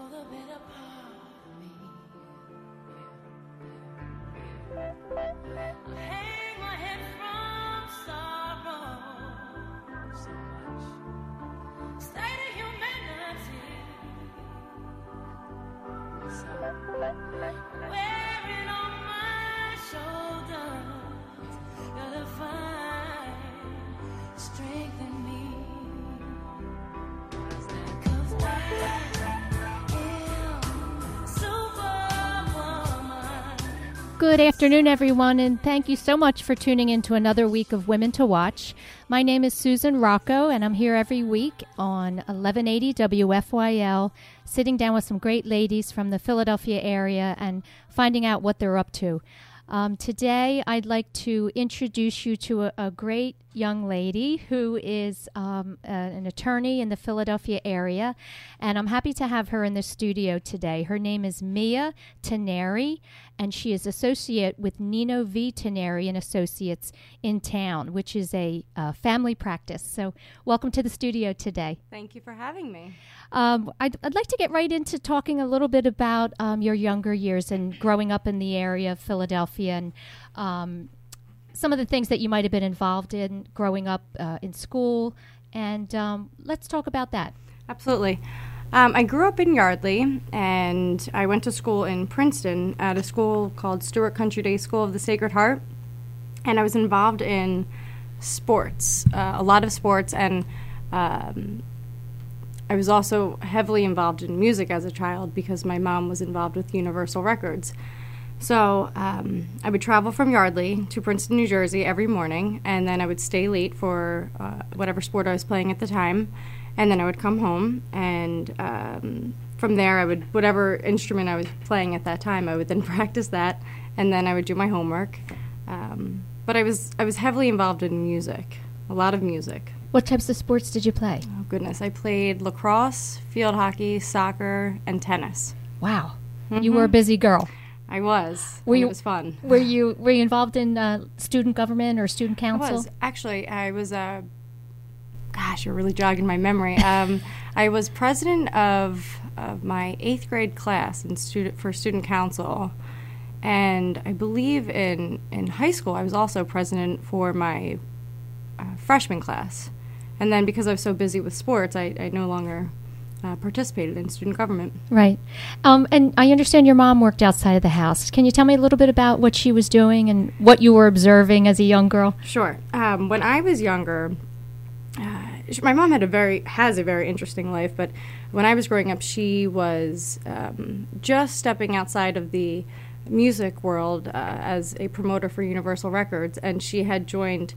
For the better part of me. I hang my head from sorrow. State of humanity. Wearing on my shoulders, gotta find Good afternoon, everyone, and thank you so much for tuning in to another week of Women to Watch. My name is Susan Rocco, and I'm here every week on 1180 WFYL, sitting down with some great ladies from the Philadelphia area and finding out what they're up to. Um, today, I'd like to introduce you to a, a great young lady who is um, a- an attorney in the Philadelphia area, and I'm happy to have her in the studio today. Her name is Mia Tinari, and she is associate with Nino V. Tinari and Associates in town, which is a uh, family practice. So, welcome to the studio today. Thank you for having me. Um, I'd, I'd like to get right into talking a little bit about um, your younger years and growing up in the area of Philadelphia and um, some of the things that you might have been involved in growing up uh, in school. And um, let's talk about that. Absolutely. Um, I grew up in Yardley, and I went to school in Princeton at a school called Stuart Country Day School of the Sacred Heart, and I was involved in sports, uh, a lot of sports, and um, I was also heavily involved in music as a child because my mom was involved with Universal Records. So um, I would travel from Yardley to Princeton, New Jersey every morning, and then I would stay late for uh, whatever sport I was playing at the time, and then I would come home, and um, from there I would whatever instrument I was playing at that time, I would then practice that, and then I would do my homework. Um, but I was I was heavily involved in music, a lot of music. What types of sports did you play? Oh goodness, I played lacrosse, field hockey, soccer, and tennis. Wow. You were a busy girl. I was. Were you- it was fun. Were you were you involved in uh, student government or student I council? was actually. I was. Uh, gosh, you're really jogging my memory. Um, I was president of, of my eighth grade class in student for student council, and I believe in in high school I was also president for my uh, freshman class. And then because I was so busy with sports, I, I no longer uh, participated in student government. Right. Um, and I understand your mom worked outside of the house. Can you tell me a little bit about what she was doing and what you were observing as a young girl? Sure. Um, when I was younger, uh, my mom had a very has a very interesting life. But when I was growing up, she was um, just stepping outside of the music world uh, as a promoter for Universal Records, and she had joined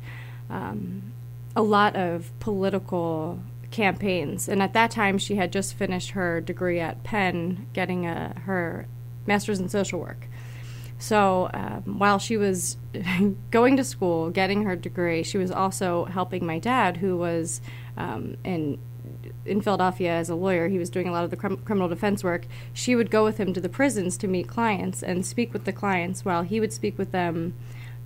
um, a lot of political campaigns. And at that time, she had just finished her degree at Penn, getting a, her master's in social work. So um, while she was going to school, getting her degree, she was also helping my dad, who was um, in in Philadelphia as a lawyer. He was doing a lot of the crim- criminal defense work. She would go with him to the prisons to meet clients and speak with the clients, while he would speak with them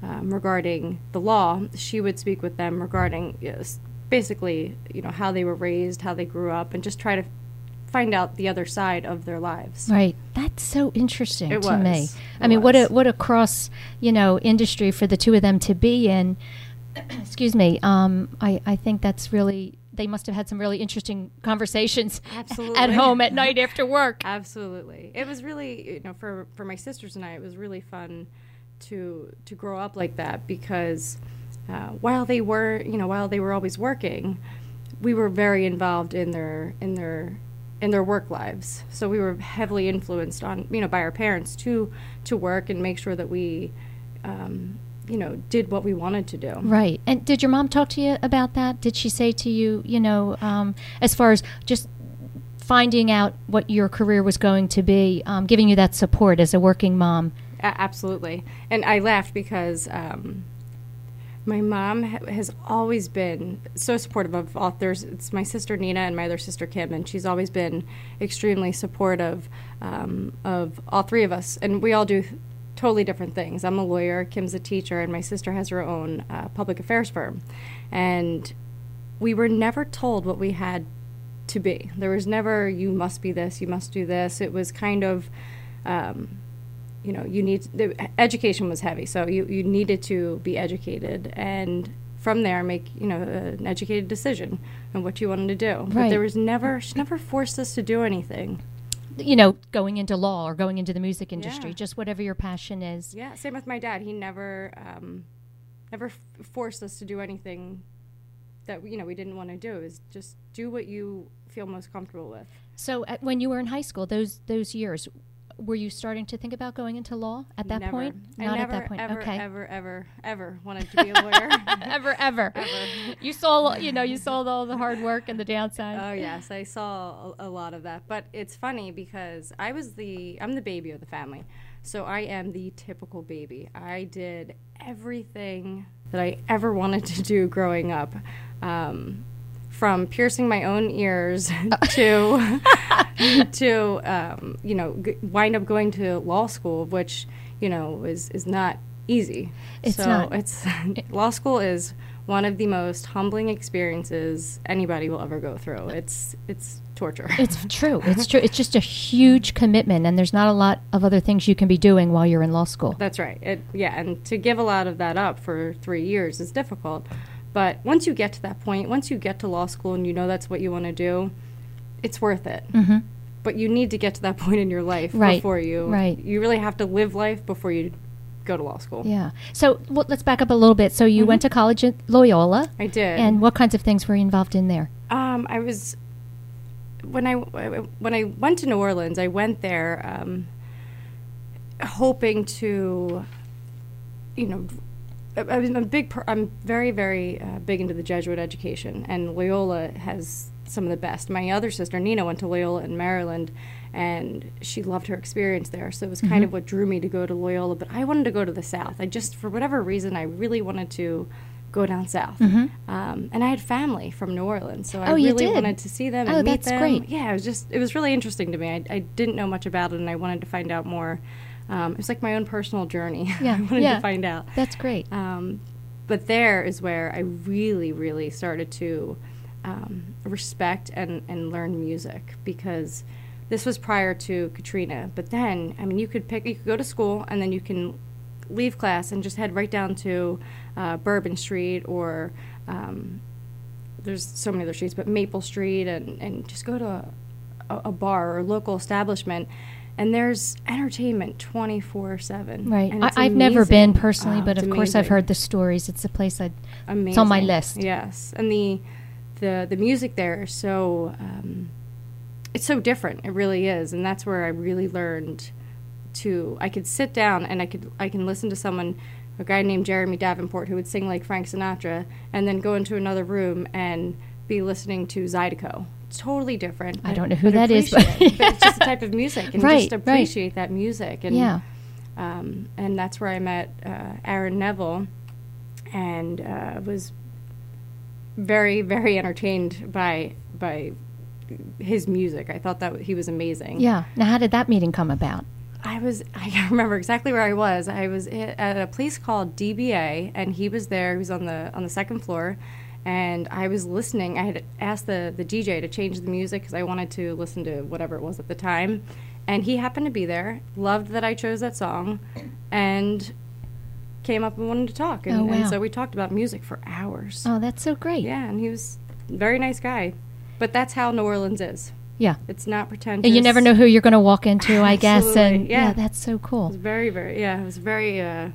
um, regarding the law. She would speak with them regarding yes, basically, you know, how they were raised, how they grew up, and just try to find out the other side of their lives. Right. That's so interesting It to me. was. I It mean, what a what a cross, you know, industry for the two of them to be in. Excuse me. Um, I I think that's really. They must have had some really interesting conversations Absolutely. at home at night after work. Absolutely. It was really, you know, for for my sisters and I, it was really fun to to grow up like that because uh, while they were, you know, while they were always working, we were very involved in their in their in their work lives. So we were heavily influenced on, you know, by our parents to to work and make sure that we, um, you know, did what we wanted to do. Right. And did your mom talk to you about that? Did she say to you, you know, um, as far as just finding out what your career was going to be, um, giving you that support as a working mom? A- absolutely. And I laughed because um, my mom ha- has always been so supportive of authors. It's my sister Nina and my other sister Kim, and she's always been extremely supportive um, of all three of us. And we all do totally different things. I'm a lawyer, Kim's a teacher, and my sister has her own uh, public affairs firm. And we were never told what we had to be. There was never, you must be this, you must do this. It was kind of, um, you know, you need, the education was heavy, so you, you needed to be educated and from there make, you know, an educated decision on what you wanted to do. But Right. there was never, she never forced us to do anything. You know, going into law or going into the music industry, Yeah. just whatever your passion is. Yeah, same with my dad. He never, um, never f- forced us to do anything that, you know, we didn't want to do. Is just do what you feel most comfortable with. So, at, when you were in high school, those those years, were you starting to think about going into law at that Never. point? I Not never, at that point. Ever, okay. ever, ever, ever wanted to be a lawyer. ever, ever, ever. You saw, you know, you saw all the hard work and the downside. oh yes, I saw a, a lot of that. But it's funny because I was the I'm the baby of the family, so I am the typical baby. I did everything that I ever wanted to do growing up. Um, from piercing my own ears to to um, you know g- wind up going to law school, which you know is is not easy. It's so not. It's law school is one of the most humbling experiences anybody will ever go through. It's it's torture. It's true. It's true. It's just a huge commitment, and there's not a lot of other things you can be doing while you're in law school. That's right. It, yeah, and to give a lot of that up for three years is difficult. But once you get to that point, once you get to law school and you know that's what you want to do, it's worth it. Mm-hmm. But you need to get to that point in your life Right, before you. right. You really have to live life before you go to law school. Yeah. So well, let's back up a little bit. So you went to college at Loyola, I did. and what kinds of things were you involved in there? Um, I was when I when I went to New Orleans. I went there um, hoping to, you know, I- I was a big. I'm very very uh, big into the Jesuit education, and Loyola has some of the best. My other sister Nina went to Loyola in Maryland, and she loved her experience there. So it was kind of what drew me to go to Loyola. But I wanted to go to the South. I just, for whatever reason, I really wanted to go down south. Um, and I had family from New Orleans, so I Oh, really wanted to see them and Oh, meet that's them. great. Yeah, it was just it was really interesting to me. I, I didn't know much about it, and I wanted to find out more. Um, it was like my own personal journey. Yeah, I wanted yeah. to find out. That's great. Um, but there is where I really, really started to um, respect and, and learn music because this was prior to Katrina. But then, I mean, you could pick, you could go to school and then you can leave class and just head right down to uh, Bourbon Street or um, there's so many other streets, but Maple Street and, and just go to a, a, bar or local establishment. And there's entertainment 24 7. Right. I, I've never been personally, Oh, but of course I've heard the stories. It's a place I. Amazing. It's on my list. Yes, and the the the music there is so um, it's so different. It really is, and that's where I really learned to. I could sit down and I could I can listen to someone, a guy named Jeremy Davenport who would sing like Frank Sinatra, and then go into another room and be listening to Zydeco. Totally different. I don't know who that is, but- but it's just a type of music, and Right, just right. appreciate that music. And Yeah. um, and that's where I met uh, Aaron Neville, and uh, was very very entertained by by his music. I thought that he was amazing. Yeah. Now, how did that meeting come about? I was I can't remember exactly where I was. I was at a place called DBA and he was there. He was on the on the second floor and I was listening. I had asked the the DJ to change the music cuz I wanted to listen to whatever it was at the time. And he happened to be there. Loved that I chose that song and came up and wanted to talk. And, Oh, wow. and so we talked about music for hours. Oh, that's so great. Yeah, and he was a very nice guy. But that's how New Orleans is. Yeah. It's not pretentious. And you never know who you're going to walk into, I guess. And yeah. yeah. that's so cool. It was very, very, yeah, it was a very uh,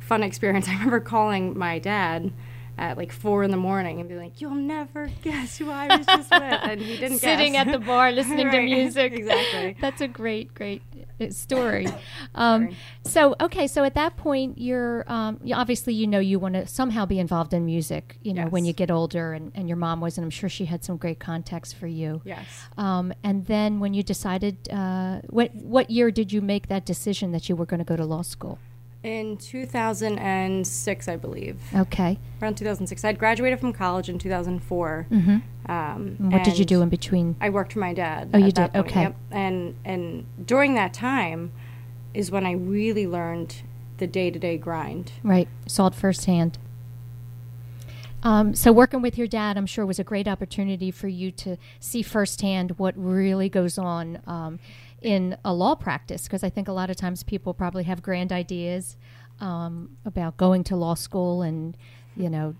fun experience. I remember calling my dad at like four in the morning and be like, "You'll never guess who I was just with," and he didn't Sitting guess. at the bar listening to music. exactly. That's a great, great uh, story. Um, so, okay, so at that point, you're um, you, obviously you know you want to somehow be involved in music. You know, when you get older, and, and your mom was, and I'm sure she had some great context for you. Yes. Um, and then when you decided, uh, what what year did you make that decision that you were going to go to law school? In 2006, I believe, Okay. around 2006, I'd graduated from college in 2004. Mm-hmm. Um, what did you do in between? I worked for my dad. Oh, you did? Okay. Yep. And and during that time is when I really learned the day to day grind. Right, saw it firsthand. Um, so working with your dad, I'm sure, was a great opportunity for you to see firsthand what really goes on um, in a law practice. Because I think a lot of times people probably have grand ideas um, about going to law school and you know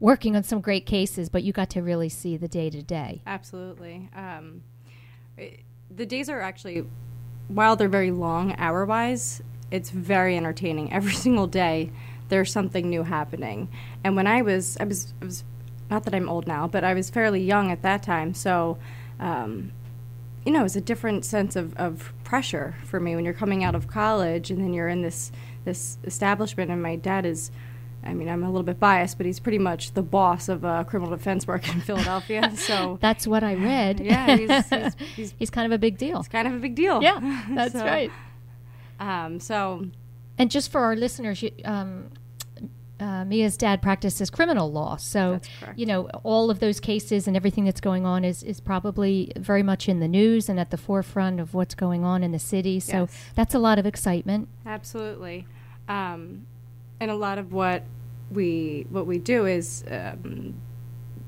working on some great cases, but you got to really see the day to day. Absolutely. Um, it- the days are actually, while they're very long hour wise, it's very entertaining. Every single day, there's something new happening. And when I was, I was, I was, not that I'm old now, but I was fairly young at that time. So, um, you know, it was a different sense of, of pressure for me when you're coming out of college and then you're in this this establishment. And my dad is, I mean, I'm a little bit biased, but he's pretty much the boss of uh, criminal defense work in Philadelphia. So That's what I read. yeah, he's, he's, he's He's kind of a big deal. It's kind of a big deal. Yeah, that's So, right. Um, so And just for our listeners, you, um, uh, Mia's dad practices criminal law, so you know all of those cases and everything that's going on is is probably very much in the news and at the forefront of what's going on in the city. So Yes. that's a lot of excitement. Absolutely, um, and a lot of what we what we do is, um,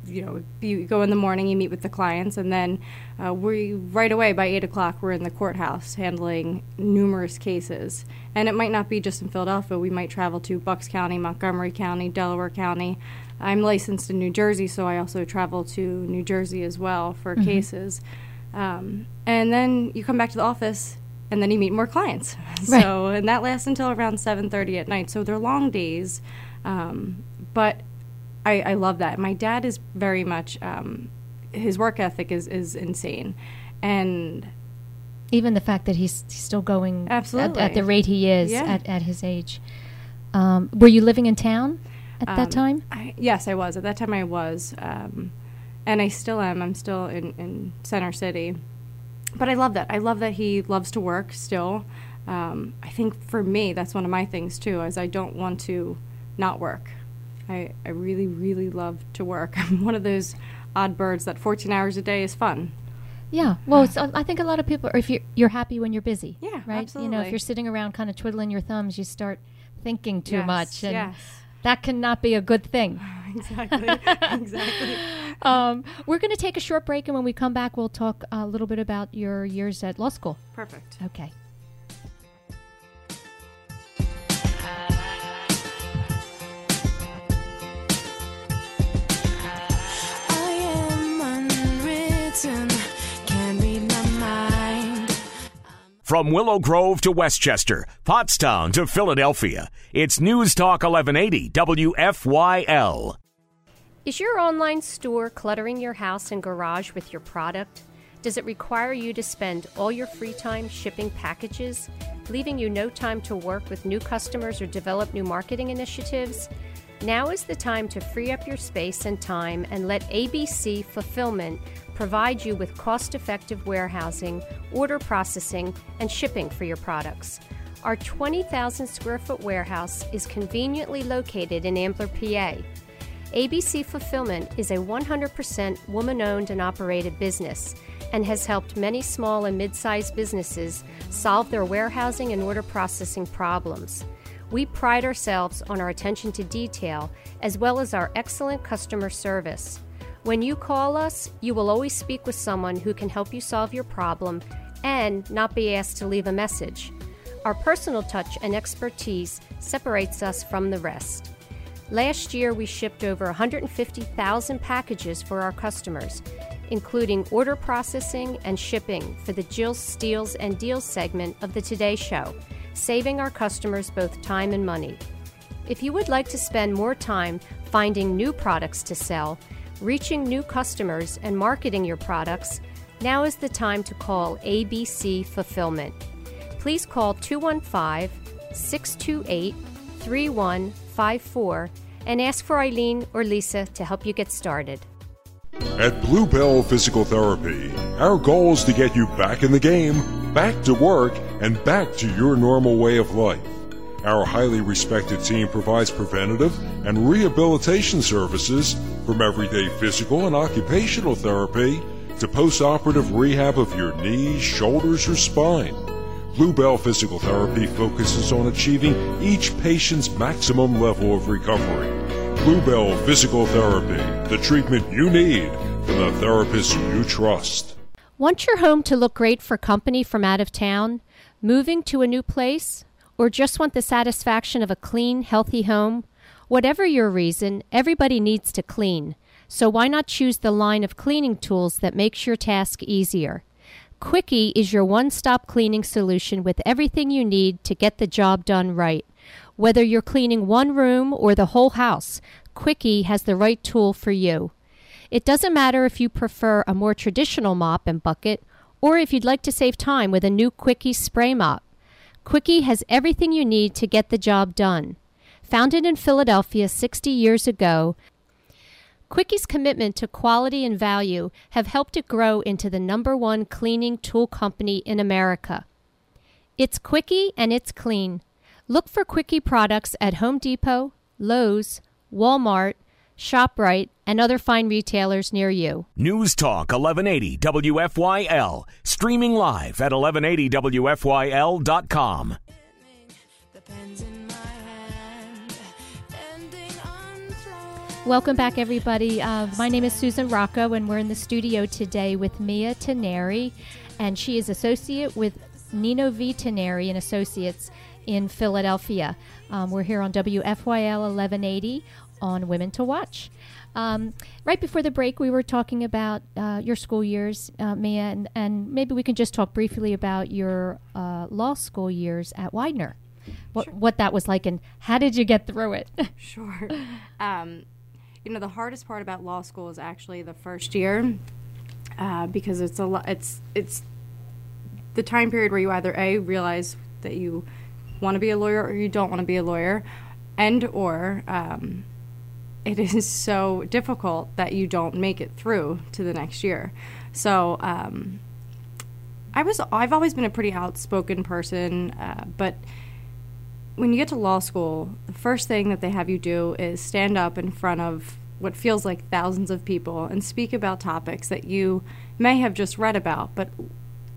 you know, you go in the morning, you meet with the clients, and then uh, we right away by eight o'clock we're in the courthouse handling numerous cases, and it might not be just in Philadelphia. We might travel to Bucks County, Montgomery County, Delaware County. I'm licensed in New Jersey, so I also travel to New Jersey as well for cases. Um, and then you come back to the office, and then you meet more clients. Right. So, and that lasts until around 7:30 at night. So they're long days, um, but I, I love that. My dad is very much um, his work ethic is is insane, and Even the fact that he's, he's still going at, Absolutely. at the rate he is Yeah. at, at his age. Um, were you living in town at Um, that time? I, yes, I was. At that time, I was. Um, and I still am. I'm still in, in Center City. But I love that. I love that he loves to work still. Um, I think for me, that's one of my things too, is I don't want to not work. I, I really, really love to work. I'm one of those odd birds that 14 hours a day is fun. Yeah. Well, I think a lot of people, or if you're, you're happy when you're busy. Yeah, Right. You know, if you're sitting around kind of twiddling your thumbs, you start thinking too Yes, much. And yes. that cannot be a good thing. Exactly. exactly. Um, we're going to take a short break, and when we come back, we'll talk a little bit about your years at law school. Perfect. Okay. From Willow Grove to Westchester, Pottstown to Philadelphia, it's News Talk 1180 WFYL. Is your online store cluttering your house and garage with your product? Does it require you to spend all your free time shipping packages, leaving you no time to work with new customers or develop new marketing initiatives? Now is the time to free up your space and time and let ABC Fulfillment provide you with cost effective warehousing, order processing, and shipping for your products. Our 20,000 square foot warehouse is conveniently located in Ambler, PA. ABC Fulfillment is a 100% woman owned and operated business and has helped many small and mid sized businesses solve their warehousing and order processing problems. We pride ourselves on our attention to detail as well as our excellent customer service. When you call us, you will always speak with someone who can help you solve your problem and not be asked to leave a message. Our personal touch and expertise separates us from the rest. Last year, we shipped over 150,000 packages for our customers, including order processing and shipping for the Jill Steals and Deals segment of the Today Show, saving our customers both time and money. If you would like to spend more time finding new products to sell, reaching new customers, and marketing your products, now is the time to call ABC Fulfillment. Please call 215 628 3154 and ask for Eileen or Lisa to help you get started. At Bluebell Physical Therapy, our goal is to get you back in the game, back to work, and back to your normal way of life. Our highly respected team provides preventative and rehabilitation services from everyday physical and occupational therapy to post operative rehab of your knees, shoulders, or spine. Bluebell Physical Therapy focuses on achieving each patient's maximum level of recovery. Bluebell Physical Therapy, the treatment you need from the therapist you trust. Want your home to look great for company from out of town? Moving to a new place? Or just want the satisfaction of a clean, healthy home? Whatever your reason, everybody needs to clean. So why not choose the line of cleaning tools that makes your task easier? Quickie is your one stop cleaning solution with everything you need to get the job done right. Whether you're cleaning one room or the whole house, Quickie has the right tool for you. It doesn't matter if you prefer a more traditional mop and bucket or if you'd like to save time with a new Quickie spray mop. Quickie has everything you need to get the job done. Founded in Philadelphia 60 years ago, Quickie's commitment to quality and value have helped it grow into the number one cleaning tool company in America. It's Quickie and it's clean. Look for Quickie products at Home Depot, Lowe's, Walmart, ShopRite, and other fine retailers near you. News Talk 1180 WFYL. Streaming live at 1180WFYL.com. Welcome back, everybody. Uh, my name is Susan Rocco, and we're in the studio today with Mia Tinari, and she is associate with Nino V. Tinari and Associates in Philadelphia. Um, we're here on WFYL 1180 on Women to Watch. Um, right before the break, we were talking about uh, your school years, uh, Mia, and, and maybe we can just talk briefly about your uh, law school years at Widener. What, what that was like, and how did you get through it? Sure. Um, you know, the hardest part about law school is actually the first year, uh, because it's a lot. It's it's the time period where you either a realize that you want to be a lawyer or you don't want to be a lawyer, and or um, it is so difficult that you don't make it through to the next year. So. Um, I was I've always been a pretty outspoken person, uh, but when you get to law school, the first thing that they have you do is stand up in front of what feels like thousands of people and speak about topics that you may have just read about, but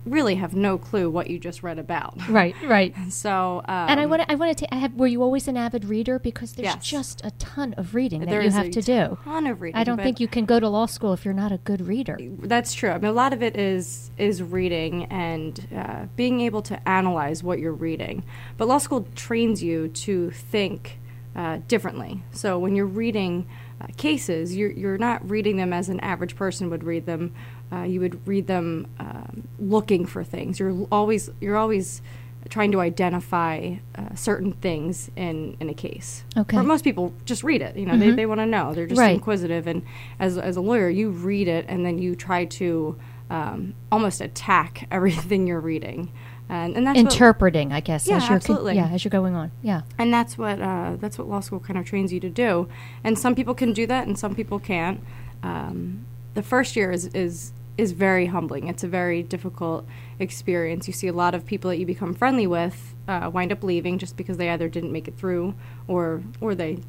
really have no clue what you just read about. right, right. So, um, And I want to, I wanted to, I have, were you always an avid reader? Because there's Yes. just a ton of reading that there you have to do. ton of reading. I don't think you can go to law school if you're not a good reader. That's true. I mean, a lot of it is is reading and uh, being able to analyze what you're reading. But law school trains you to think uh, differently. So when you're reading uh, cases, you're you're not reading them as an average person would read them. Uh, you would read them um, looking for things. You're always you're always trying to identify uh, certain things in, in a case. Okay. Where most people just read it. You know, they, they want to know. They're just Right. inquisitive. And as, as a lawyer, you read it and then you try to um, almost attack everything you're reading. And, and that's what, Interpreting, I guess. Yeah, as you're con- absolutely. yeah, as you're going on. Yeah. and that's what uh, that's what law school kind of trains you to do. And some people can do that, and some people can't. Um, the first year is, is is very humbling. It's a very difficult experience. You see a lot of people that you become friendly with uh, wind up leaving just because they either didn't make it through or or they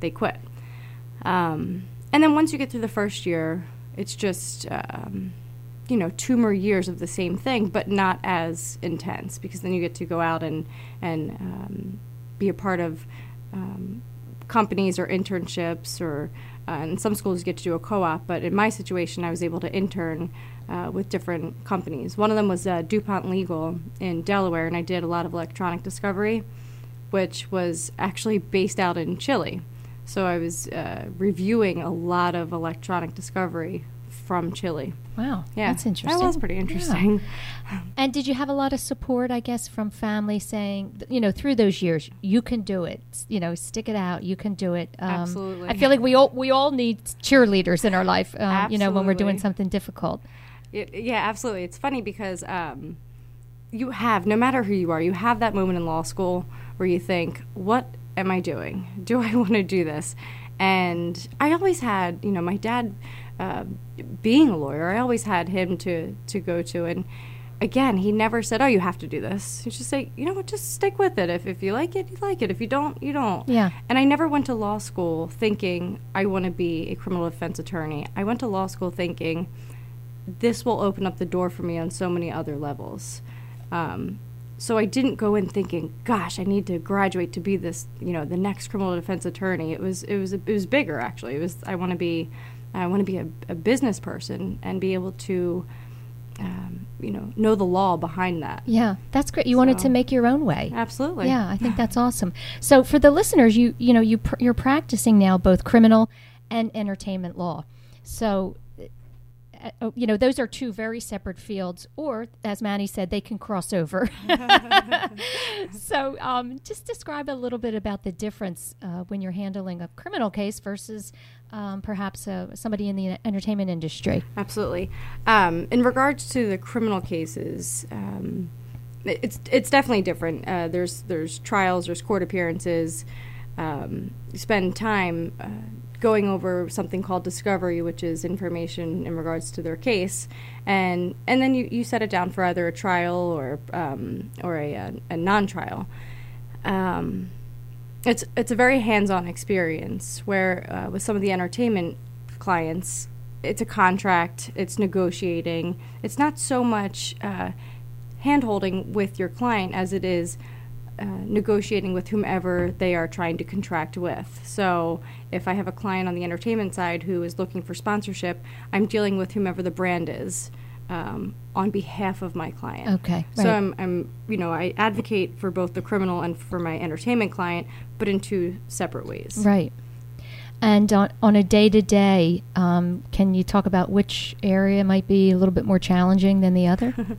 they quit. Um, and then once you get through the first year, it's just um, you know two more years of the same thing, but not as intense because then you get to go out and and um, be a part of um, companies or internships or uh, and some schools get to do a co-op but in my situation i was able to intern uh, with different companies. One of them was uh, dupont legal in delaware and i did a lot of electronic discovery which was actually based out in chile. So i was uh, reviewing a lot of electronic discovery from chile Wow, yeah that's interesting. that was pretty Yeah. interesting And did you have a lot of support, I guess, from family saying, you know, through those years, you can do it. You know, stick it out. You can do it. Um, Absolutely. I feel like we all we all need cheerleaders in our life. Um, you know, when we're doing something difficult. It, yeah, absolutely. It's funny because um, you have, no matter who you are, you have that moment in law school where you think, what am I doing? Do I want to do this? And I always had, you know, my dad uh, being a lawyer, I always had him to, to go to. And again, he never said, oh, you have to do this. He'd just say, you know what, just stick with it. If, if you like it, you like it. If you don't, you don't. Yeah. And I never went to law school thinking I want to be a criminal defense attorney. I went to law school thinking, this will open up the door for me on so many other levels. Um, so I didn't go in thinking, "Gosh, I need to graduate to be this, you know, the next criminal defense attorney." It was, it was, it was bigger actually. It was, I want to be, I want to be a, a business person and be able to, um, you know, know the law behind that. Yeah, that's great. You wanted to make your own way. Absolutely. Yeah, I think that's awesome. So for the listeners, you you know you pr- you're practicing now both criminal and entertainment law. So uh, uh, you know those are two very separate fields, or as Manny said, they can cross over. so um, just describe a little bit about the difference uh, when you're handling a criminal case versus um, perhaps uh, somebody in the entertainment industry. Absolutely. Um, in regards to the criminal cases, um, it's it's definitely different. Uh, there's there's trials, there's court appearances. Um, you spend time uh, going over something called discovery, which is information in regards to their case, and and then you, you set it down for either a trial or um, or a, a, a non-trial. Um, it's it's a very hands-on experience where uh, with some of the entertainment clients it's a contract it's negotiating it's not so much uh, hand-holding with your client as it is uh, negotiating with whomever they are trying to contract with so if i have a client on the entertainment side who is looking for sponsorship i'm dealing with whomever the brand is um, on behalf of my client Okay, so right. I'm, I'm, you know, I advocate for both the criminal and for my entertainment client, but in two separate ways. Right. And on, on a day to day, can you talk about which area might be a little bit more challenging than the other?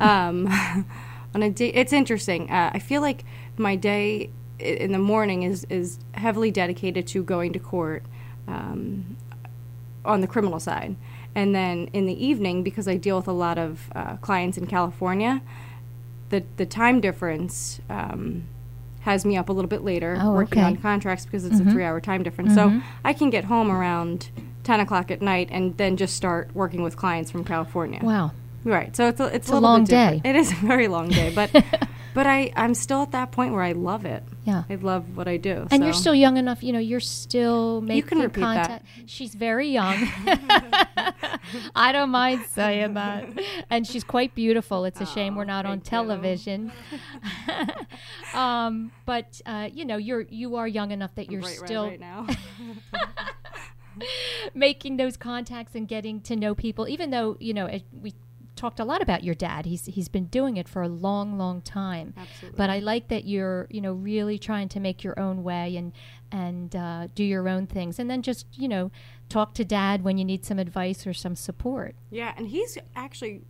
Um, on a day, it's interesting. Uh, I feel like my day in the morning is is heavily dedicated to going to court um, on the criminal side, and then in the evening, because I deal with a lot of uh, clients in California, the the time difference. Um, has me up a little bit later Oh, working okay. on contracts because it's a three hour time difference. So I can get home around 10 o'clock at night and then just start working with clients from California. wow. Right. So it's a, it's, a a, long day. It is a very long day, but but I I'm still at that point where I love it. Yeah. I love what I do. And you're still young enough, you know, you're still making can repeat that. She's very young. I don't mind saying that. And she's quite beautiful. It's a shame we're not on television. um, but uh, you know, you're you are young enough that you're right, right, still right now. making those contacts and getting to know people even though you know we talked a lot about your dad he's he's been doing it for a long long time Absolutely. but i like that you're you know really trying to make your own way and and uh, do your own things and then just you know talk to dad when you need some advice or some support Yeah, and he's actually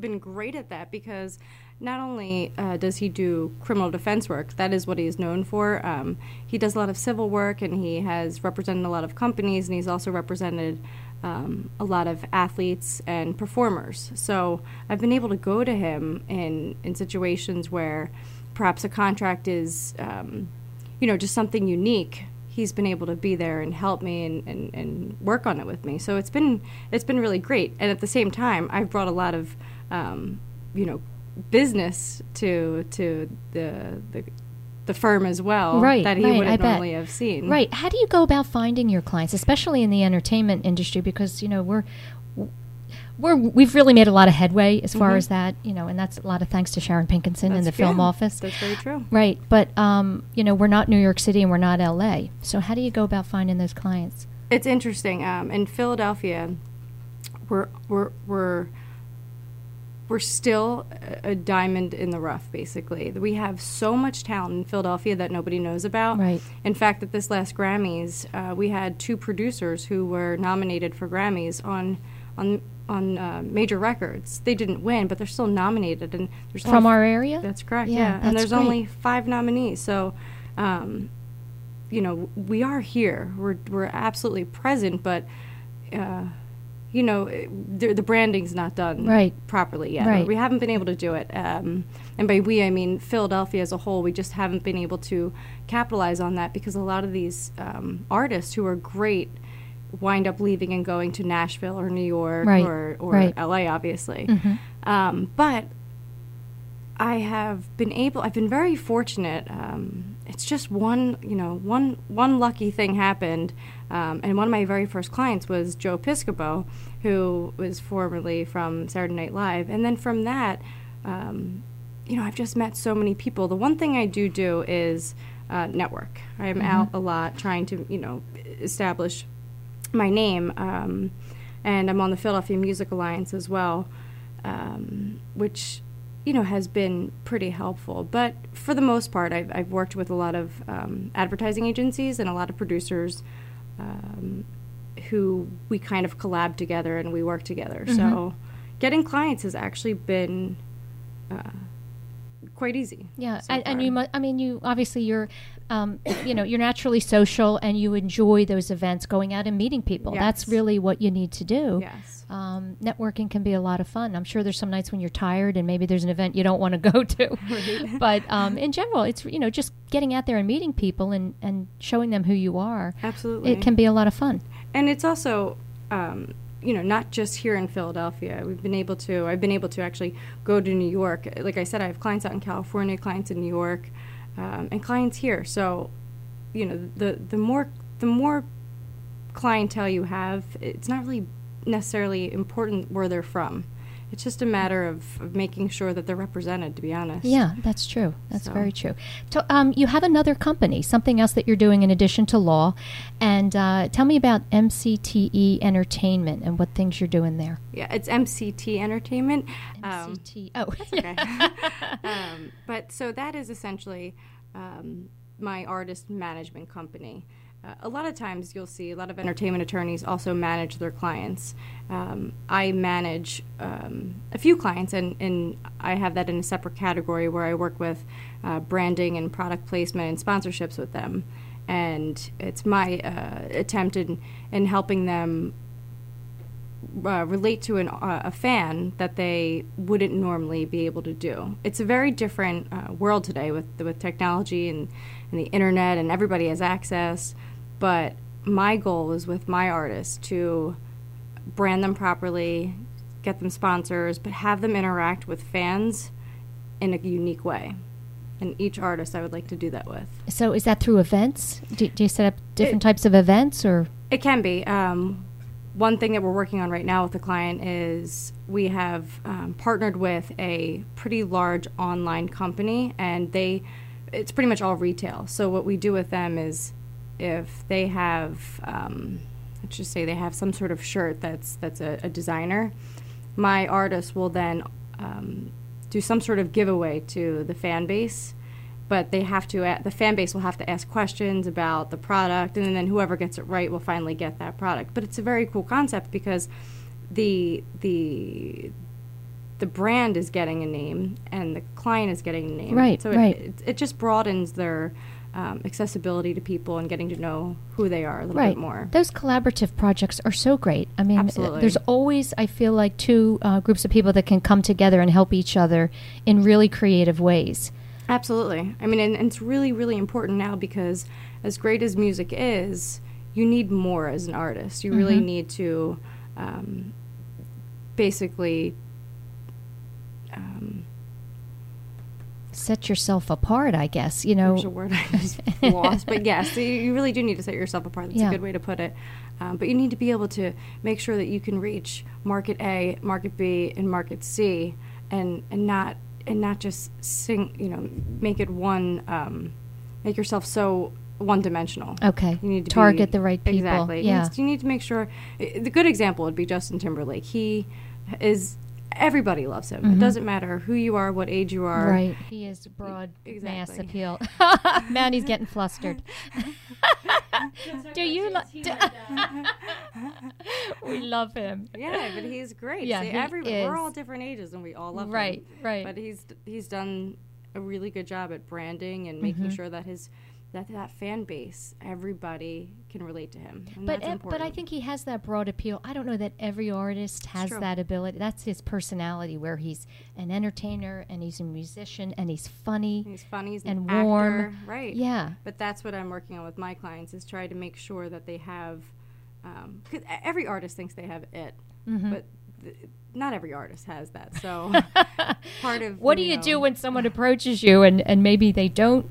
been great at that because not only uh, does he do criminal defense work, that is what he is known for. Um, he does a lot of civil work, and he has represented a lot of companies, and he's also represented um, a lot of athletes and performers. So I've been able to go to him in in situations where perhaps a contract is, um, you know, just something unique he's been able to be there and help me and, and, and work on it with me. So it's been it's been really great. And at the same time, I've brought a lot of um, you know, business to to the the, the firm as well Right, that he right, wouldn't bet. normally have seen. Right. How do you go about finding your clients, especially in the entertainment industry? Because you know we're we're we've really made a lot of headway as far as that, you know, and that's a lot of thanks to Sharon Pinkenson in the Mm-hmm. Film office. That's very true. Right. But um, you know, we're not New York City and we're not L.A. So how do you go about finding those clients? It's interesting. Um, in Philadelphia, we're we're we're we're still a, diamond in the rough. Basically, we have so much talent in Philadelphia that nobody knows about. Right. In fact, at this last Grammys, uh, we had two producers who were nominated for Grammys on on on uh, major records. They didn't win, but they're still nominated. And there's From our area? That's correct. Yeah, Yeah, that's and there's great. only five nominees. So, um, you know, we are here. We're we're absolutely present, but. Uh, you know, the, the branding's not done Right. properly yet. Right. We haven't been able to do it. Um, and by we, I mean Philadelphia as a whole. We just haven't been able to capitalize on that because a lot of these um, artists who are great wind up leaving and going to Nashville or New York Right. or, or Right. LA, obviously. Um, but I have been able. I've been very fortunate. Um, it's just one, you know, one one lucky thing happened, um, and one of my very first clients was Joe Piscopo, who was formerly from Saturday Night Live, and then from that, um, you know, I've just met so many people. The one thing I do do is uh, network. I am out a lot trying to, you know, establish my name, um, and I'm on the Philadelphia Music Alliance as well, um, which you know has been pretty helpful. But for the most part, I've, I've worked with a lot of um, advertising agencies and a lot of producers um, who we kind of collab together and we work together. So getting clients has actually been uh, quite easy. Yeah, so and, and you, mu- I mean, you obviously you're, um, you know, you're naturally social and you enjoy those events, going out and meeting people. That's really what you need to do. Yes. Um, networking can be a lot of fun. I'm sure there's some nights when you're tired and maybe there's an event you don't want to go to. but um, in general, it's you know just getting out there and meeting people and, and showing them who you are. Absolutely. It can be a lot of fun. and it's also um, you know not just here in Philadelphia. We've been able to. I've been able to actually go to New York. Like I said, I have clients out in California, clients in New York, um, and clients here. So, you know, the the more the more clientele you have, it's not really necessarily important where they're from. It's just a matter of, of making sure that they're represented. To be honest. Yeah, that's true. That's So- very true. So, um, you have another company, something else that you're doing in addition to law, and uh, tell me about MCTE Entertainment and what things you're doing there. Yeah, it's MCT Entertainment. Um, MCT. Oh, okay. um, but so that is essentially um, my artist management company. Uh, a lot of times you'll see a lot of entertainment attorneys also manage their clients. Um, I manage um, a few clients, and, and I have that in a separate category where I work with uh, branding and product placement and sponsorships with them. And it's my uh, attempt in, in helping them uh, relate to an, uh, a fan that they wouldn't normally be able to do. It's a very different uh, world today with with technology and, and the internet, and everybody has access. But my goal is with my artists to brand them properly, get them sponsors, but have them interact with fans in a unique way. And each artist I would like to do that with. So, is that through events? Do, do you set up different types of events, or It can be. Um, one thing that we're working on right now with the client is we have um, partnered with a pretty large online company, and they it's pretty much all retail. So what we do with them is if they have um, let's just say they have some sort of shirt that's that's a, a designer, my artist will then um, do some sort of giveaway to the fan base. But they have to a- the fan base will have to ask questions about the product and then whoever gets it right will finally get that product. But it's a very cool concept because the the the brand is getting a name and the client is getting a name. Right, so it, right. it, it just broadens their um, accessibility to people and getting to know who they are a little right? bit more Those collaborative projects are so great. I mean, uh, Absolutely. there's always I feel like two uh, groups of people that can come together and help each other in really creative ways. Absolutely. I mean, and, and it's really, really important now because as great as music is, you need more as an artist. You really need to um, basically um, Set yourself apart, I guess. You know, there's a word I just lost, but yes, you, really do need to set yourself apart. That's Yeah. a good way to put it. Um, but you need to be able to make sure that you can reach market A, market B, and market C, and and not and not just sing. You know, make it one. Um, make yourself so one dimensional. Okay. You need to Target be- the right people. Exactly. Yeah. You need- to make sure. The good example would be Justin Timberlake. He is. Everybody loves him. It doesn't matter who you are, what age you are. Mm-hmm. Right. He is broad mass Exactly. appeal. Man, he's getting flustered. do you lo- do- We love him. Yeah, but he's great. Yeah, See, he every, We're all different ages, and we all love Right, him. right. But he's he's done a really good job at branding and making Mm-hmm. sure that his that that fan base, everybody can relate to him. And But ev- but I think he has that broad appeal. I don't know that every artist has that ability. That's his personality, where he's an entertainer and he's a musician and he's funny. he's funny, he's and an warm. actor, right? Yeah. But that's what I'm working on with my clients is try to make sure that they have. Um, 'cause e- every artist thinks they have it, Mm-hmm. but th- not every artist has that. So part of What do you know, do when someone approaches you and, and maybe they don't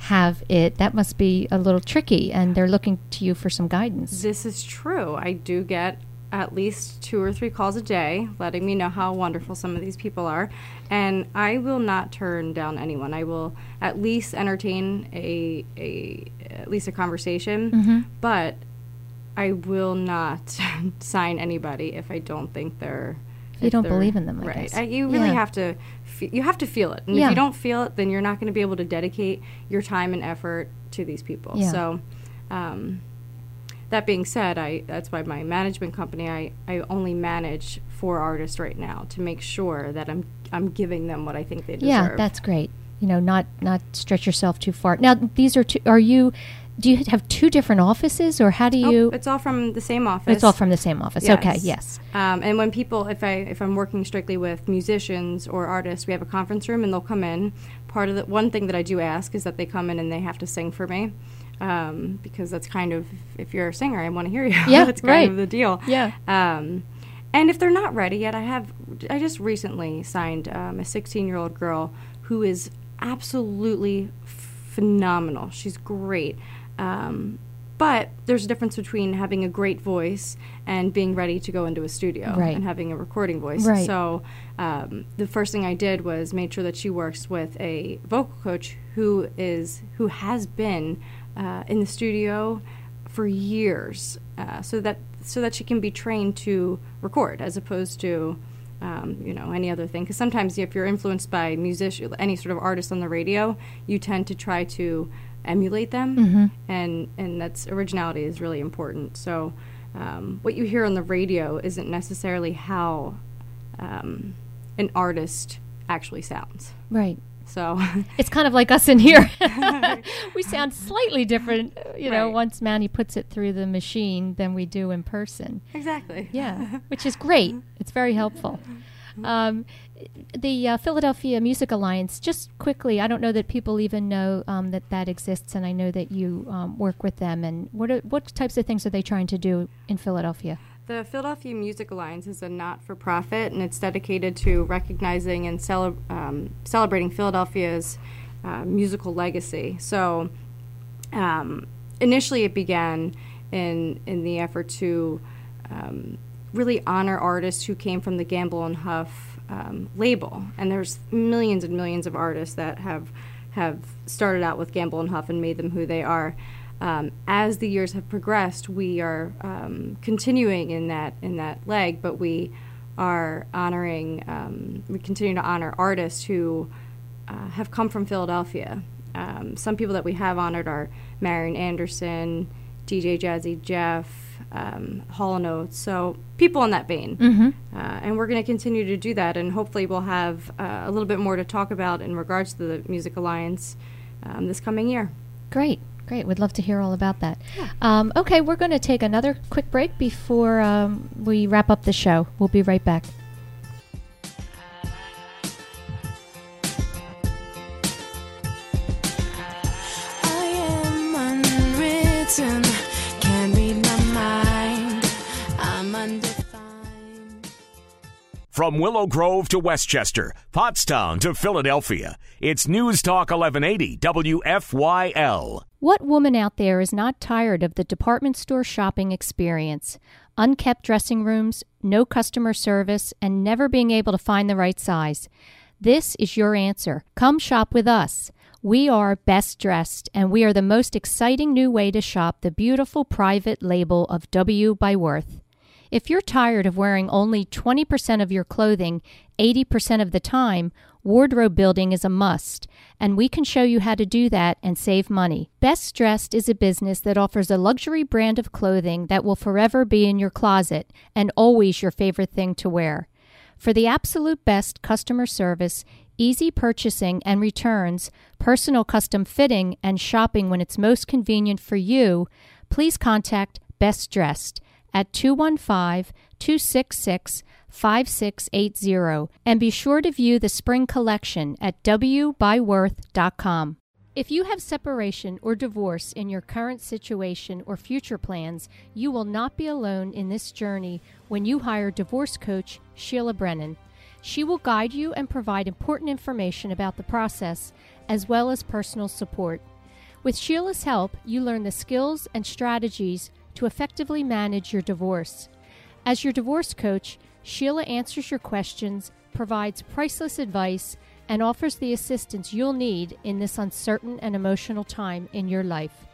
have it? That must be a little tricky, and they're looking to you for some guidance. This is true. I do get at least two or three calls a day letting me know how wonderful some of these people are. And I will not turn down anyone. I will at least entertain a, a at least a conversation, Mm-hmm. but I will not sign anybody if I don't think they're you don't believe in them, I right? Uh, you really Yeah. have to. Fe- you have to feel it, and Yeah. if you don't feel it, then you're not going to be able to dedicate your time and effort to these people. Yeah. So, um, that being said, I that's why my management company I, I only manage four artists right now to make sure that I'm I'm giving them what I think they deserve. Yeah, that's great. You know, not not stretch yourself too far. Now, these are two. Are you? Do you have two different offices, or how do you? it's all from the same office. it's all from the same office. Okay. Yes. Um, and when people, if I if I'm working strictly with musicians or artists, we have a conference room and they'll come in. Part of the one thing that I do ask is that they come in and they have to sing for me, um, because that's kind of if you're a singer, I want to hear you. Yeah, that's kind right. of the deal. Yeah. Um, and if they're not ready yet, I have I just recently signed um, a 16 year old girl who is absolutely phenomenal. She's great. Um, but there's a difference between having a great voice and being ready to go into a studio Right. and having a recording voice. Right. So um, the first thing I did was made sure that she works with a vocal coach who is who has been uh, in the studio for years, uh, so that so that she can be trained to record as opposed to um, you know any other thing. Because sometimes if you're influenced by musician, any sort of artist on the radio, you tend to try to emulate them, and and that's originality is really important. So um, what you hear on the radio isn't necessarily how um, an artist actually sounds. Right. So It's kind of like us in here. we sound slightly different, you know, Right. once Manny puts it through the machine than we do in person. exactly. Yeah, which is great. It's very helpful. Um, the uh, Philadelphia Music Alliance, just quickly, I don't know that people even know um, that that exists, and I know that you um, work with them. And what are, what types of things are they trying to do in Philadelphia? The Philadelphia Music Alliance is a not for profit and it's dedicated to recognizing and cele- um, celebrating Philadelphia's uh, musical legacy. So, um, initially, it began in, in the effort to um, really honor artists who came from the Gamble and Huff um, label. And there's millions and millions of artists that have, have started out with Gamble and Huff and made them who they are um, as the years have progressed, we are um, continuing in that in that leg, but we are honoring. Um, we continue to honor artists who uh, have come from Philadelphia. Um, some people that we have honored are Marian Anderson, DJ Jazzy Jeff, um, Hall and Oates. So people in that vein, uh, and we're going to continue to do that, and hopefully we'll have uh, a little bit more to talk about in regards to the Music Alliance um, this coming year. Great, great. We'd love to hear all about that. Um, okay, we're going to take another quick break before um, we wrap up the show. We'll be right back. From Willow Grove to Westchester, Pottstown to Philadelphia, it's News Talk 1180 WFYL. What woman out there is not tired of the department store shopping experience? Unkept dressing rooms, no customer service, and never being able to find the right size. This is your answer. Come shop with us. We are best dressed, and we are the most exciting new way to shop the beautiful private label of W by Worth. If you're tired of wearing only 20% of your clothing 80% of the time, wardrobe building is a must, and we can show you how to do that and save money. Best Dressed is a business that offers a luxury brand of clothing that will forever be in your closet and always your favorite thing to wear. For the absolute best customer service, easy purchasing and returns, personal custom fitting, and shopping when it's most convenient for you, please contact Best Dressed at 215 266 5680 and be sure to view the spring collection at wbyworth.com. If you have separation or divorce in your current situation or future plans, you will not be alone in this journey when you hire divorce coach Sheila Brennan. She will guide you and provide important information about the process as well as personal support. With Sheila's help, you learn the skills and strategies to effectively manage your divorce. As your divorce coach, Sheila answers your questions, provides priceless advice, and offers the assistance you'll need in this uncertain and emotional time in your life.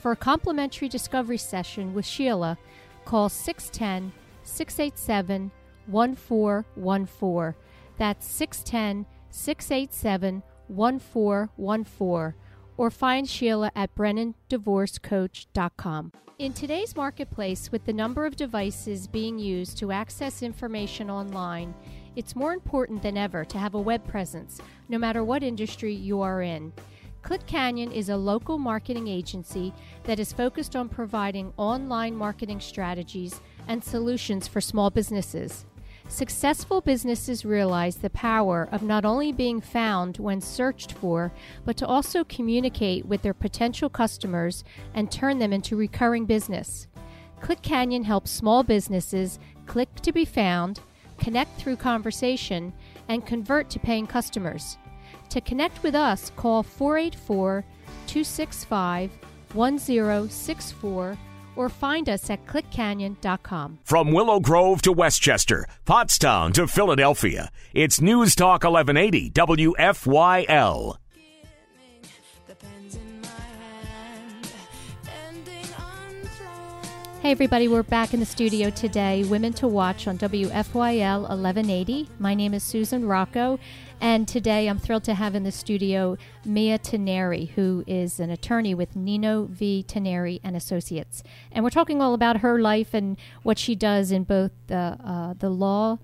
For a complimentary discovery session with Sheila, call 610 687 1414. That's 610 687 1414. Or find Sheila at BrennanDivorceCoach.com. In today's marketplace, with the number of devices being used to access information online, it's more important than ever to have a web presence, no matter what industry you are in. Click Canyon is a local marketing agency that is focused on providing online marketing strategies and solutions for small businesses. Successful businesses realize the power of not only being found when searched for, but to also communicate with their potential customers and turn them into recurring business. Click Canyon helps small businesses click to be found, connect through conversation, and convert to paying customers. To connect with us, call 484 265 1064 or find us at clickcanyon.com. From Willow Grove to Westchester, Pottstown to Philadelphia, it's News Talk 1180 WFYL. The pen's in my hand, ending unplanned. Hey, everybody, we're back in the studio today. Women to Watch on WFYL 1180. My name is Susan Rocco, and today I'm thrilled to have in the studio Mia Tinari, who is an attorney with Nino V. Tinari and Associates. And we're talking all about her life and what she does in both the, uh, the law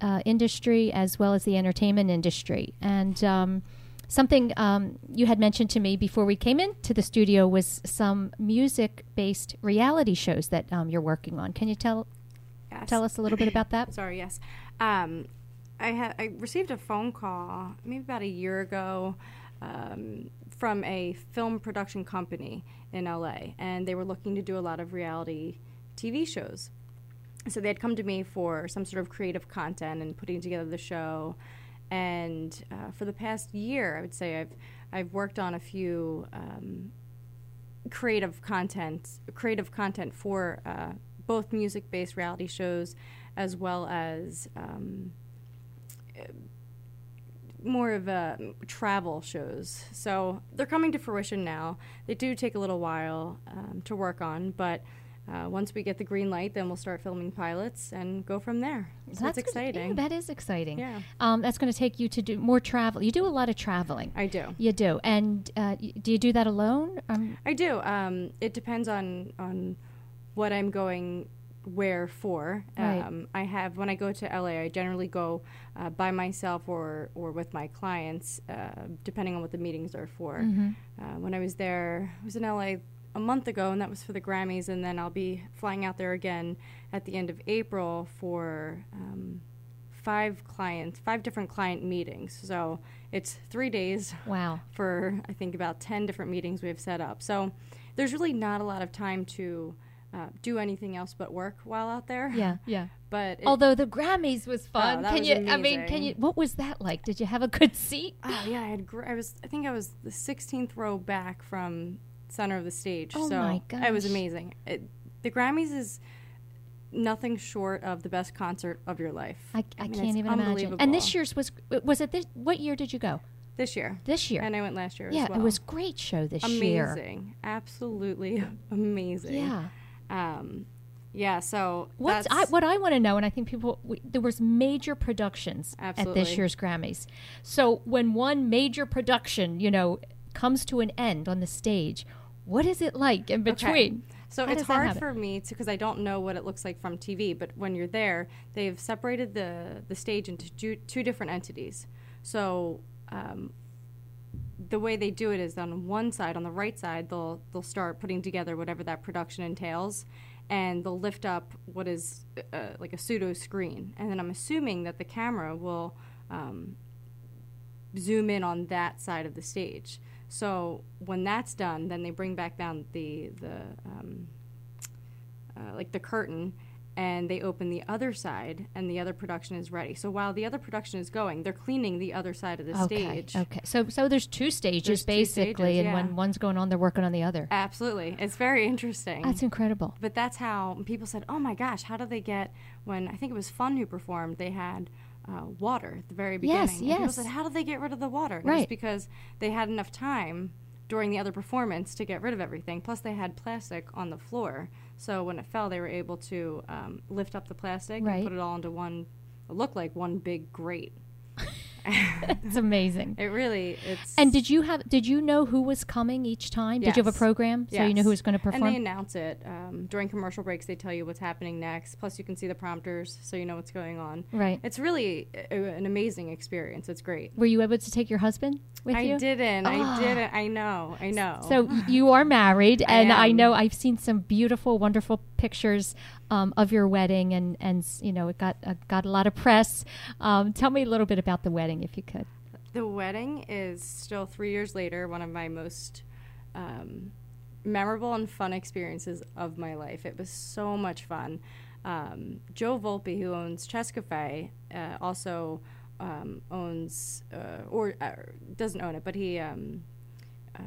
uh, industry as well as the entertainment industry. And um, something um, you had mentioned to me before we came into the studio was some music-based reality shows that um, you're working on. Can you tell Yes. tell us a little bit about that? Sorry, yes. Um, I had I received a phone call maybe about a year ago um, from a film production company in LA, and they were looking to do a lot of reality TV shows. So they had come to me for some sort of creative content and putting together the show. And uh, for the past year, I would say I've I've worked on a few um, creative content creative content for uh, both music-based reality shows as well as um, more of a travel shows so they're coming to fruition now they do take a little while um, to work on but uh, once we get the green light then we'll start filming pilots and go from there so that's, good- exciting yeah, that is exciting. Yeah. Um, that's going to take you to do more travel. You do a lot of traveling. i do You do. And uh, y- do you do that alone? Um, I do. Um, it depends on on what I'm going where for. Right. Um, I have when I go to LA, I generally go uh, by myself or or with my clients, uh, depending on what the meetings are for. Uh, when I was there, I was in LA a month ago, and that was for the Grammys, and then I'll be flying out there again at the end of April for. Um, Five clients, five different client meetings. So it's three days wow. for I think about 10 different meetings we have set up. So there's really not a lot of time to uh, do anything else but work while out there. Yeah, yeah. But it, Although the Grammys was fun, Oh, that can was you? I mean, can you? What was that like? Did you have a good seat? oh yeah, I had. Gr- I was. I think I was the 16th row back from center of the stage. Oh so my it was amazing. It, the Grammys is nothing short of the best concert of your life. I, I, mean, can't even imagine. And this year's was was it this? What year did you go? this year, This year. and I went last year. yeah, as well. it was great show this year. amazing, absolutely amazing. Yeah. Um, yeah. So What's I, what I want to know, and I think people we, there was major productions at this year's Grammys. So when one major production, you know, comes to an end on the stage, what is it like in Okay. between? So How it's hard for me to because I don't know what it looks like from TV. But when you're there, they've separated the the stage into two, two different entities. So um, the way they do it is on one side, on the right side, they'll they'll start putting together whatever that production entails, and they'll lift up what is uh, like a pseudo screen, and then I'm assuming that the camera will um, zoom in on that side of the stage. So when that's done, then they bring back down the the um, uh, like the curtain, and they open the other side, and the other production is ready. So while the other production is going, they're cleaning the other side of the Okay. stage. Okay. So so there's two stages There's two basically, stages, and yeah. when one's going on, they're working on the other. Absolutely, it's very interesting. That's incredible. but that's how people said, "Oh my gosh, how did they get?" When I think it was Fun who performed, they had uh, water at the very beginning. Yes, And people said, "How did they get rid of the water?" And It Right. because they had enough time during the other performance to get rid of everything. Plus, they had plastic on the floor, so when it fell, they were able to um, lift up the plastic Right. and put it all into one. It looked like one big grate. It's amazing. It really, it's. And did you have? Did you know who was coming each time? Did you have a program so you know who was going to perform? And they announce it um, during commercial breaks. They tell you what's happening next. Plus, you can see the prompters, so you know what's going on. Right. It's really a, an amazing experience. It's great. Were you able to take your husband with I you? I didn't. Ah. I didn't. I know. I know. So you are married, and I, am. know I've seen some beautiful, wonderful pictures um, of your wedding, and and you know it got uh, got a lot of press. Um, tell me a little bit about the wedding, if you could. the wedding is still three years later one of my most um, memorable and fun experiences of my life. It was so much fun. Um, Joe Volpe, who owns Cescaphe, uh, also um, owns uh, or uh, doesn't own it, but he um, uh,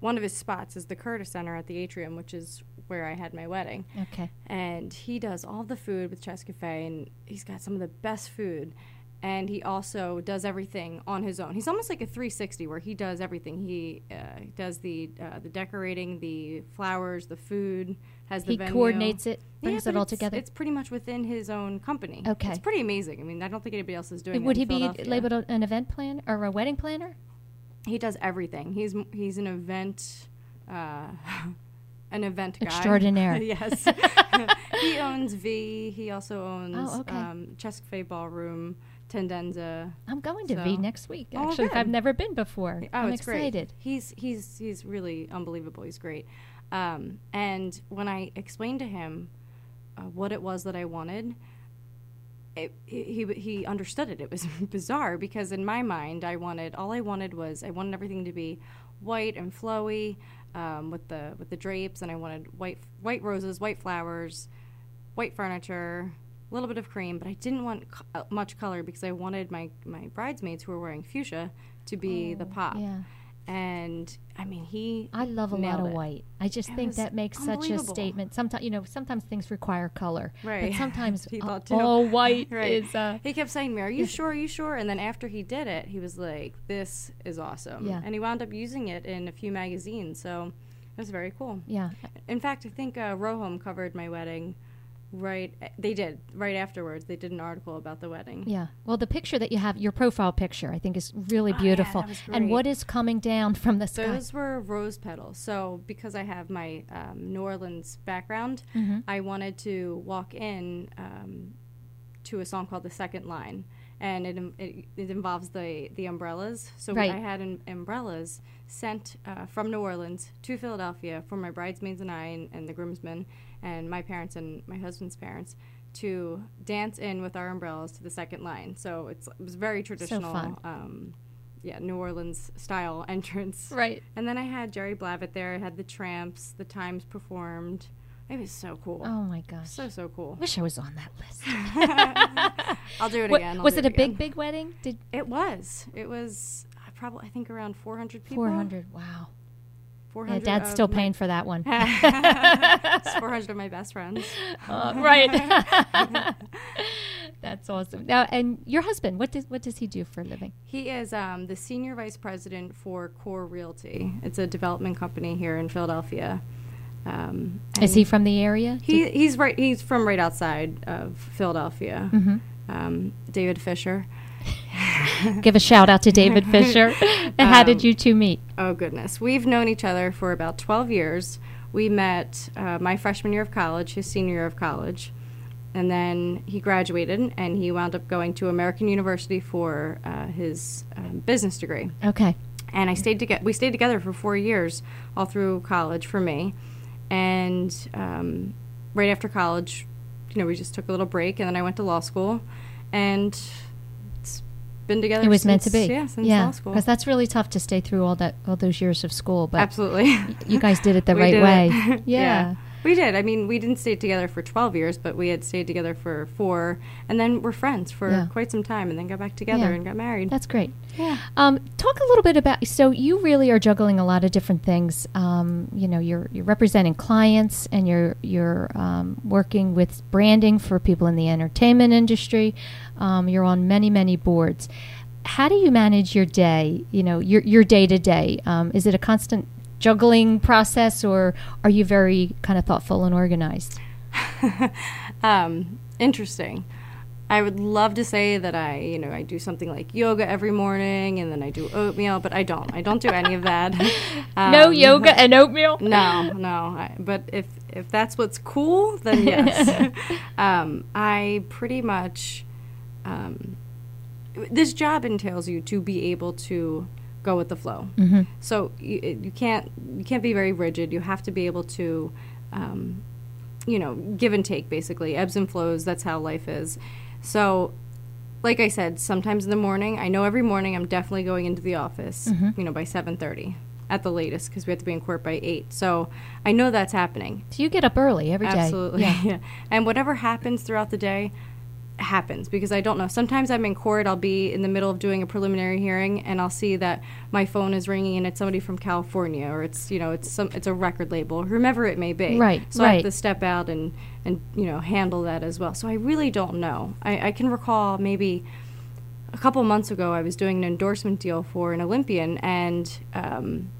one of his spots is the Curtis Center at the atrium, which is where I had my wedding Okay. and he does all the food with Cescaphe, and he's got some of the best food. And he also does everything on his own. He's almost like a 360, where he does everything. He uh, does the uh, the decorating, the flowers, the food. Has the He venue. coordinates it, brings but it all it's- together. It's pretty much within his own company. Okay. it's pretty amazing. I mean, I don't think anybody else is doing. It. Would he be labeled a- an event planner or a wedding planner? He does everything. He's he's an event, uh, an event guy. Extraordinaire. yes. he owns Vie. He also owns Oh, okay. um, Chess Ballroom, Tendenza. I'm going to Vie next week. Oh, Actually, good. I've never been before. Oh, I'm it's excited. great. He's he's he's really unbelievable. He's great. Um, and when I explained to him uh, what it was that I wanted, it, he he- he understood it. It was bizarre because in my mind, I wanted all I wanted was I wanted everything to be white and flowy um, with the with the drapes, and I wanted white white roses, white flowers, white furniture, a little bit of cream, but I didn't want co- uh, much color because I wanted my my bridesmaids who were wearing fuchsia to be the pop. Oh, Yeah. And I mean, he I love a lot of it. white. I just It think that makes such a statement. Sometimes, you know, sometimes things require color, Right. But sometimes He uh, thought too. all white Right. is. Uh, He kept saying to me, "Are you sure? Are you sure?" And then after he did it, he was like, "This is awesome." Yeah. And he wound up using it in a few magazines, so it was very cool. yeah. In fact, I think uh, Roham covered my wedding. Right, they did right afterwards. They did an article about the wedding. Yeah. Well, the picture that you have, your profile picture, I think is really Oh, yeah, beautiful. that was and what is coming down from the sky? Those were rose petals. So because I have my um, New Orleans background, Mm-hmm. I wanted to walk in um, to a song called "The Second Line," and it it, it involves the the umbrellas. So Right. I had um, umbrellas sent uh, from New Orleans to Philadelphia for my bridesmaids and I and, and the groomsmen and my parents and my husband's parents to dance in with our umbrellas to the second line. So it's, it was very traditional. fun. Um, yeah, New Orleans style entrance. Right. And then I had Jerry Blavat there. I had the Trammps, the Tymes performed. It was so cool. Oh my gosh. So so cool. Wish I was on that list. I'll do it What- again. I'll was do it a again. big, big wedding? Did It was. It was uh, probably I think around 400 people. 400? Wow. Yeah, Dad's still paying for that one. It's 400 of my best friends. Uh, right. That's awesome. Now, and your husband, what does what does he do for a living? He is um, the senior vice president for Core Realty. It's a development company here in Philadelphia. Um, Is he from the area? He, he's right. He's from right outside of Philadelphia. Mm-hmm. Um, David Fisher. Give a shout out to David Fisher. how did you two meet? Oh goodness, we've known each other for about 12 years. We met uh, my freshman year of college, his senior year of college, and then he graduated and he wound up going to American University for uh, his um, business degree. Okay. and I stayed together. We stayed together for four years, all through college for me. And um, right after college, you know, we just took a little break, and then I went to law school, and been together. It was meant to be. Yeah, since yeah. Because that's really tough to stay through all that all those years of school. But Absolutely. you guys did it the right way. it. yeah. We did. I mean, we didn't stay together for 12 years, but we had stayed together for four, and then we're friends for Yeah. quite some time, and then got back together Yeah. and got married. That's great. Um, talk a little bit about. So you really are juggling a lot of different things. Um, you know, you're you're representing clients, and you're you're um, working with branding for people in the entertainment industry. Um, you're on many many boards. How do you manage your day? You know, your your day to day. Um, Is it a constant juggling process, or are you very kind of thoughtful and organized? um, interesting. I would love to say that I, you know, I do something like yoga every morning and then I do oatmeal, but I don't. I don't do any of that. no Um, yoga and oatmeal. No, no. I, but if if that's what's cool, then yes. um, I pretty much. Um, this job entails you to be able to go with the flow. Mm-hmm. So you, you can't you can't be very rigid. You have to be able to, um, you know, give and take basically, ebbs and flows. That's how life is. So, like I said, sometimes in the morning, I know every morning I'm definitely going into the office. You know, by seven thirty at the latest because we have to be in court by eight. So I know that's happening. So you get up early every day. Absolutely. Yeah. Yeah. And whatever happens throughout the day happens because I don't know. Sometimes I'm in court, I'll be in the middle of doing a preliminary hearing and I'll see that my phone is ringing and it's somebody from California or it's, you know, it's some it's a record label, whomever it may be. Right, So I have to step out and and you know, handle that as well. So I really don't know. I, I can recall maybe a couple months ago I was doing an endorsement deal for an Olympian and um,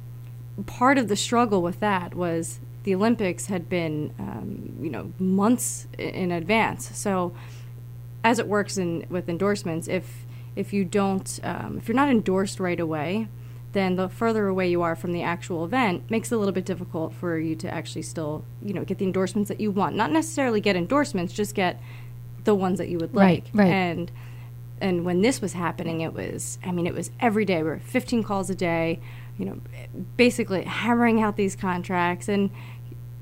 part of the struggle with that was the Olympics had been, um, you know, months in advance. So, as it works in with endorsements, if if you don't, um, if you're not endorsed right away, then the further away you are from the actual event makes it a little bit difficult for you to actually still, you know, get the endorsements that you want. Not necessarily get endorsements, just get the ones that you would Right, like. right. And and when this was happening, it was, I mean, it was every day. We were 15 calls a day, you know, basically hammering out these contracts. And,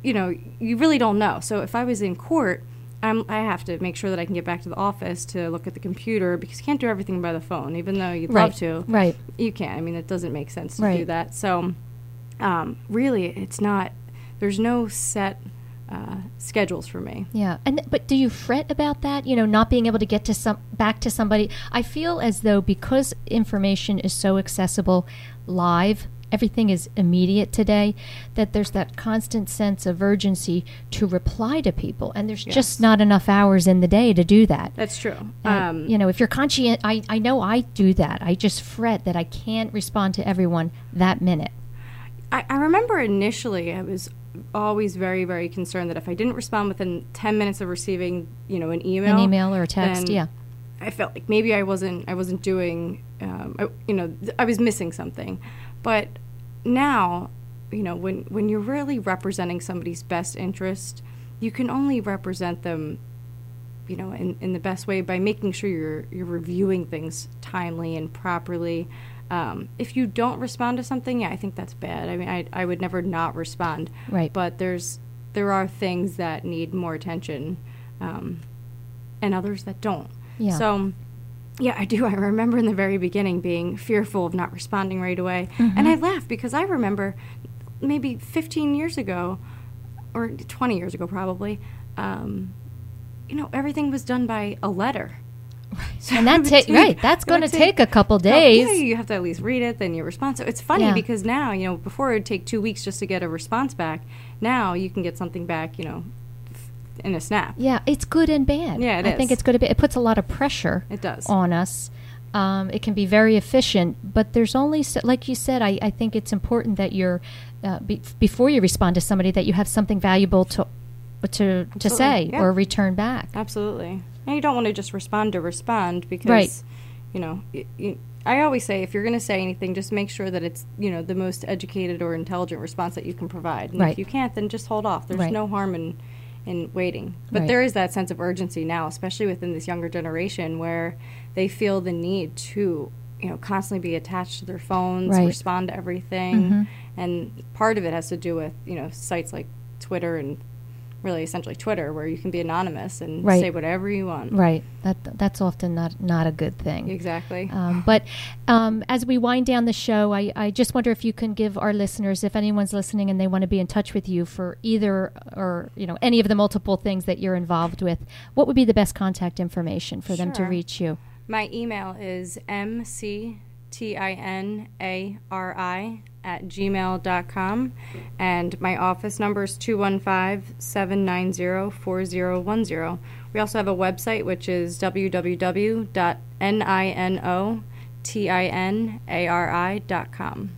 you know, you really don't know. So if I was in court, I'm, I have to make sure that I can get back to the office to look at the computer because you can't do everything by the phone, even though you'd Right, love to. right. You can't. I mean, it doesn't make sense to do Right. that. So, um, really, it's not, there's no set uh, schedules for me. Yeah, and but do you fret about that? You know, not being able to get to some back to somebody. I feel as though because information is so accessible, live, everything is immediate today. That there's that constant sense of urgency to reply to people, and there's Yes. just not enough hours in the day to do that. That's true. Um, you know, if you're conscient, I, I know I do that. I just fret that I can't respond to everyone that minute. I, I remember initially I was always very, very concerned that if I didn't respond within 10 minutes of receiving, you know, an email, An email or a text, yeah. I felt like maybe I wasn't, I wasn't doing, um, I, you know, th- I was missing something. But now, you know, when when you're really representing somebody's best interest, you can only represent them you know, in, in the best way by making sure you're you're reviewing things timely and properly. Um, if you don't respond to something, yeah, I think that's bad. I mean, I I would never not respond. Right. But there's there are things that need more attention, um, and others that don't. Yeah. So. Yeah, I do. I remember in the very beginning being fearful of not responding right away. Mm-hmm. And I laugh because I remember maybe 15 years ago, or 20 years ago probably, um, you know, everything was done by a letter. So And that ta- take- right, that's gonna take a couple days. yeah, you have to at least read it, then you respond. So it's funny Yeah. because now, you know, before it would take two weeks just to get a response back. Now you can get something back, you know, in a snap. Yeah, it's good and bad. Yeah, it I think it's good. It puts a lot of pressure. It does. on us. Um, it can be very efficient, but there's only, so, like you said, I, I think it's important that you're uh, be, before you respond to somebody that you have something valuable to to to say yeah. or return back. Absolutely. And you don't want to just respond to respond because, Right. you know, y y I always say if you're going to say anything, just make sure that it's, you know, the most educated or intelligent response that you can provide. And Right. if you can't, then just hold off. There's Right. no harm in, in waiting. But Right. there is that sense of urgency now, especially within this younger generation where they feel the need to, you know, constantly be attached to their phones, Right. respond to everything. Mhm. And part of it has to do with, you know, sites like Twitter and really essentially Twitter where you can be anonymous and Right. say whatever you want. Right. That that's often not not a good thing. Exactly. Um, but um, as we wind down the show, I, I just wonder if you can give our listeners, if anyone's listening and they want to be in touch with you for either or you know any of the multiple things that you're involved with, what would be the best contact information for them to reach you? My email is mctinari at gmail.com and my office number is 215-790-4010. We also have a website which is www.ninotinarii.com.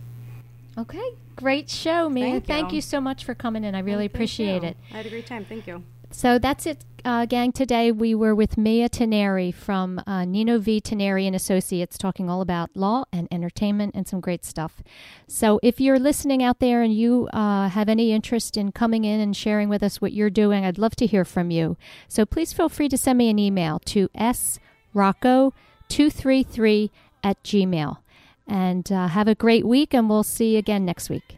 Okay, great show, Mia. Thank Thank you. you so much for coming in. I really appreciate you. it. I had a great time. Thank you. So that's it, uh, gang. Today we were with Mia Tinari from uh, Nino V. Tinari and Associates, talking all about law and entertainment and some great stuff. So if you're listening out there and you uh, have any interest in coming in and sharing with us what you're doing, I'd love to hear from you. So please feel free to send me an email to srocco233 at gmail. And uh, have a great week, and we'll see you again next week.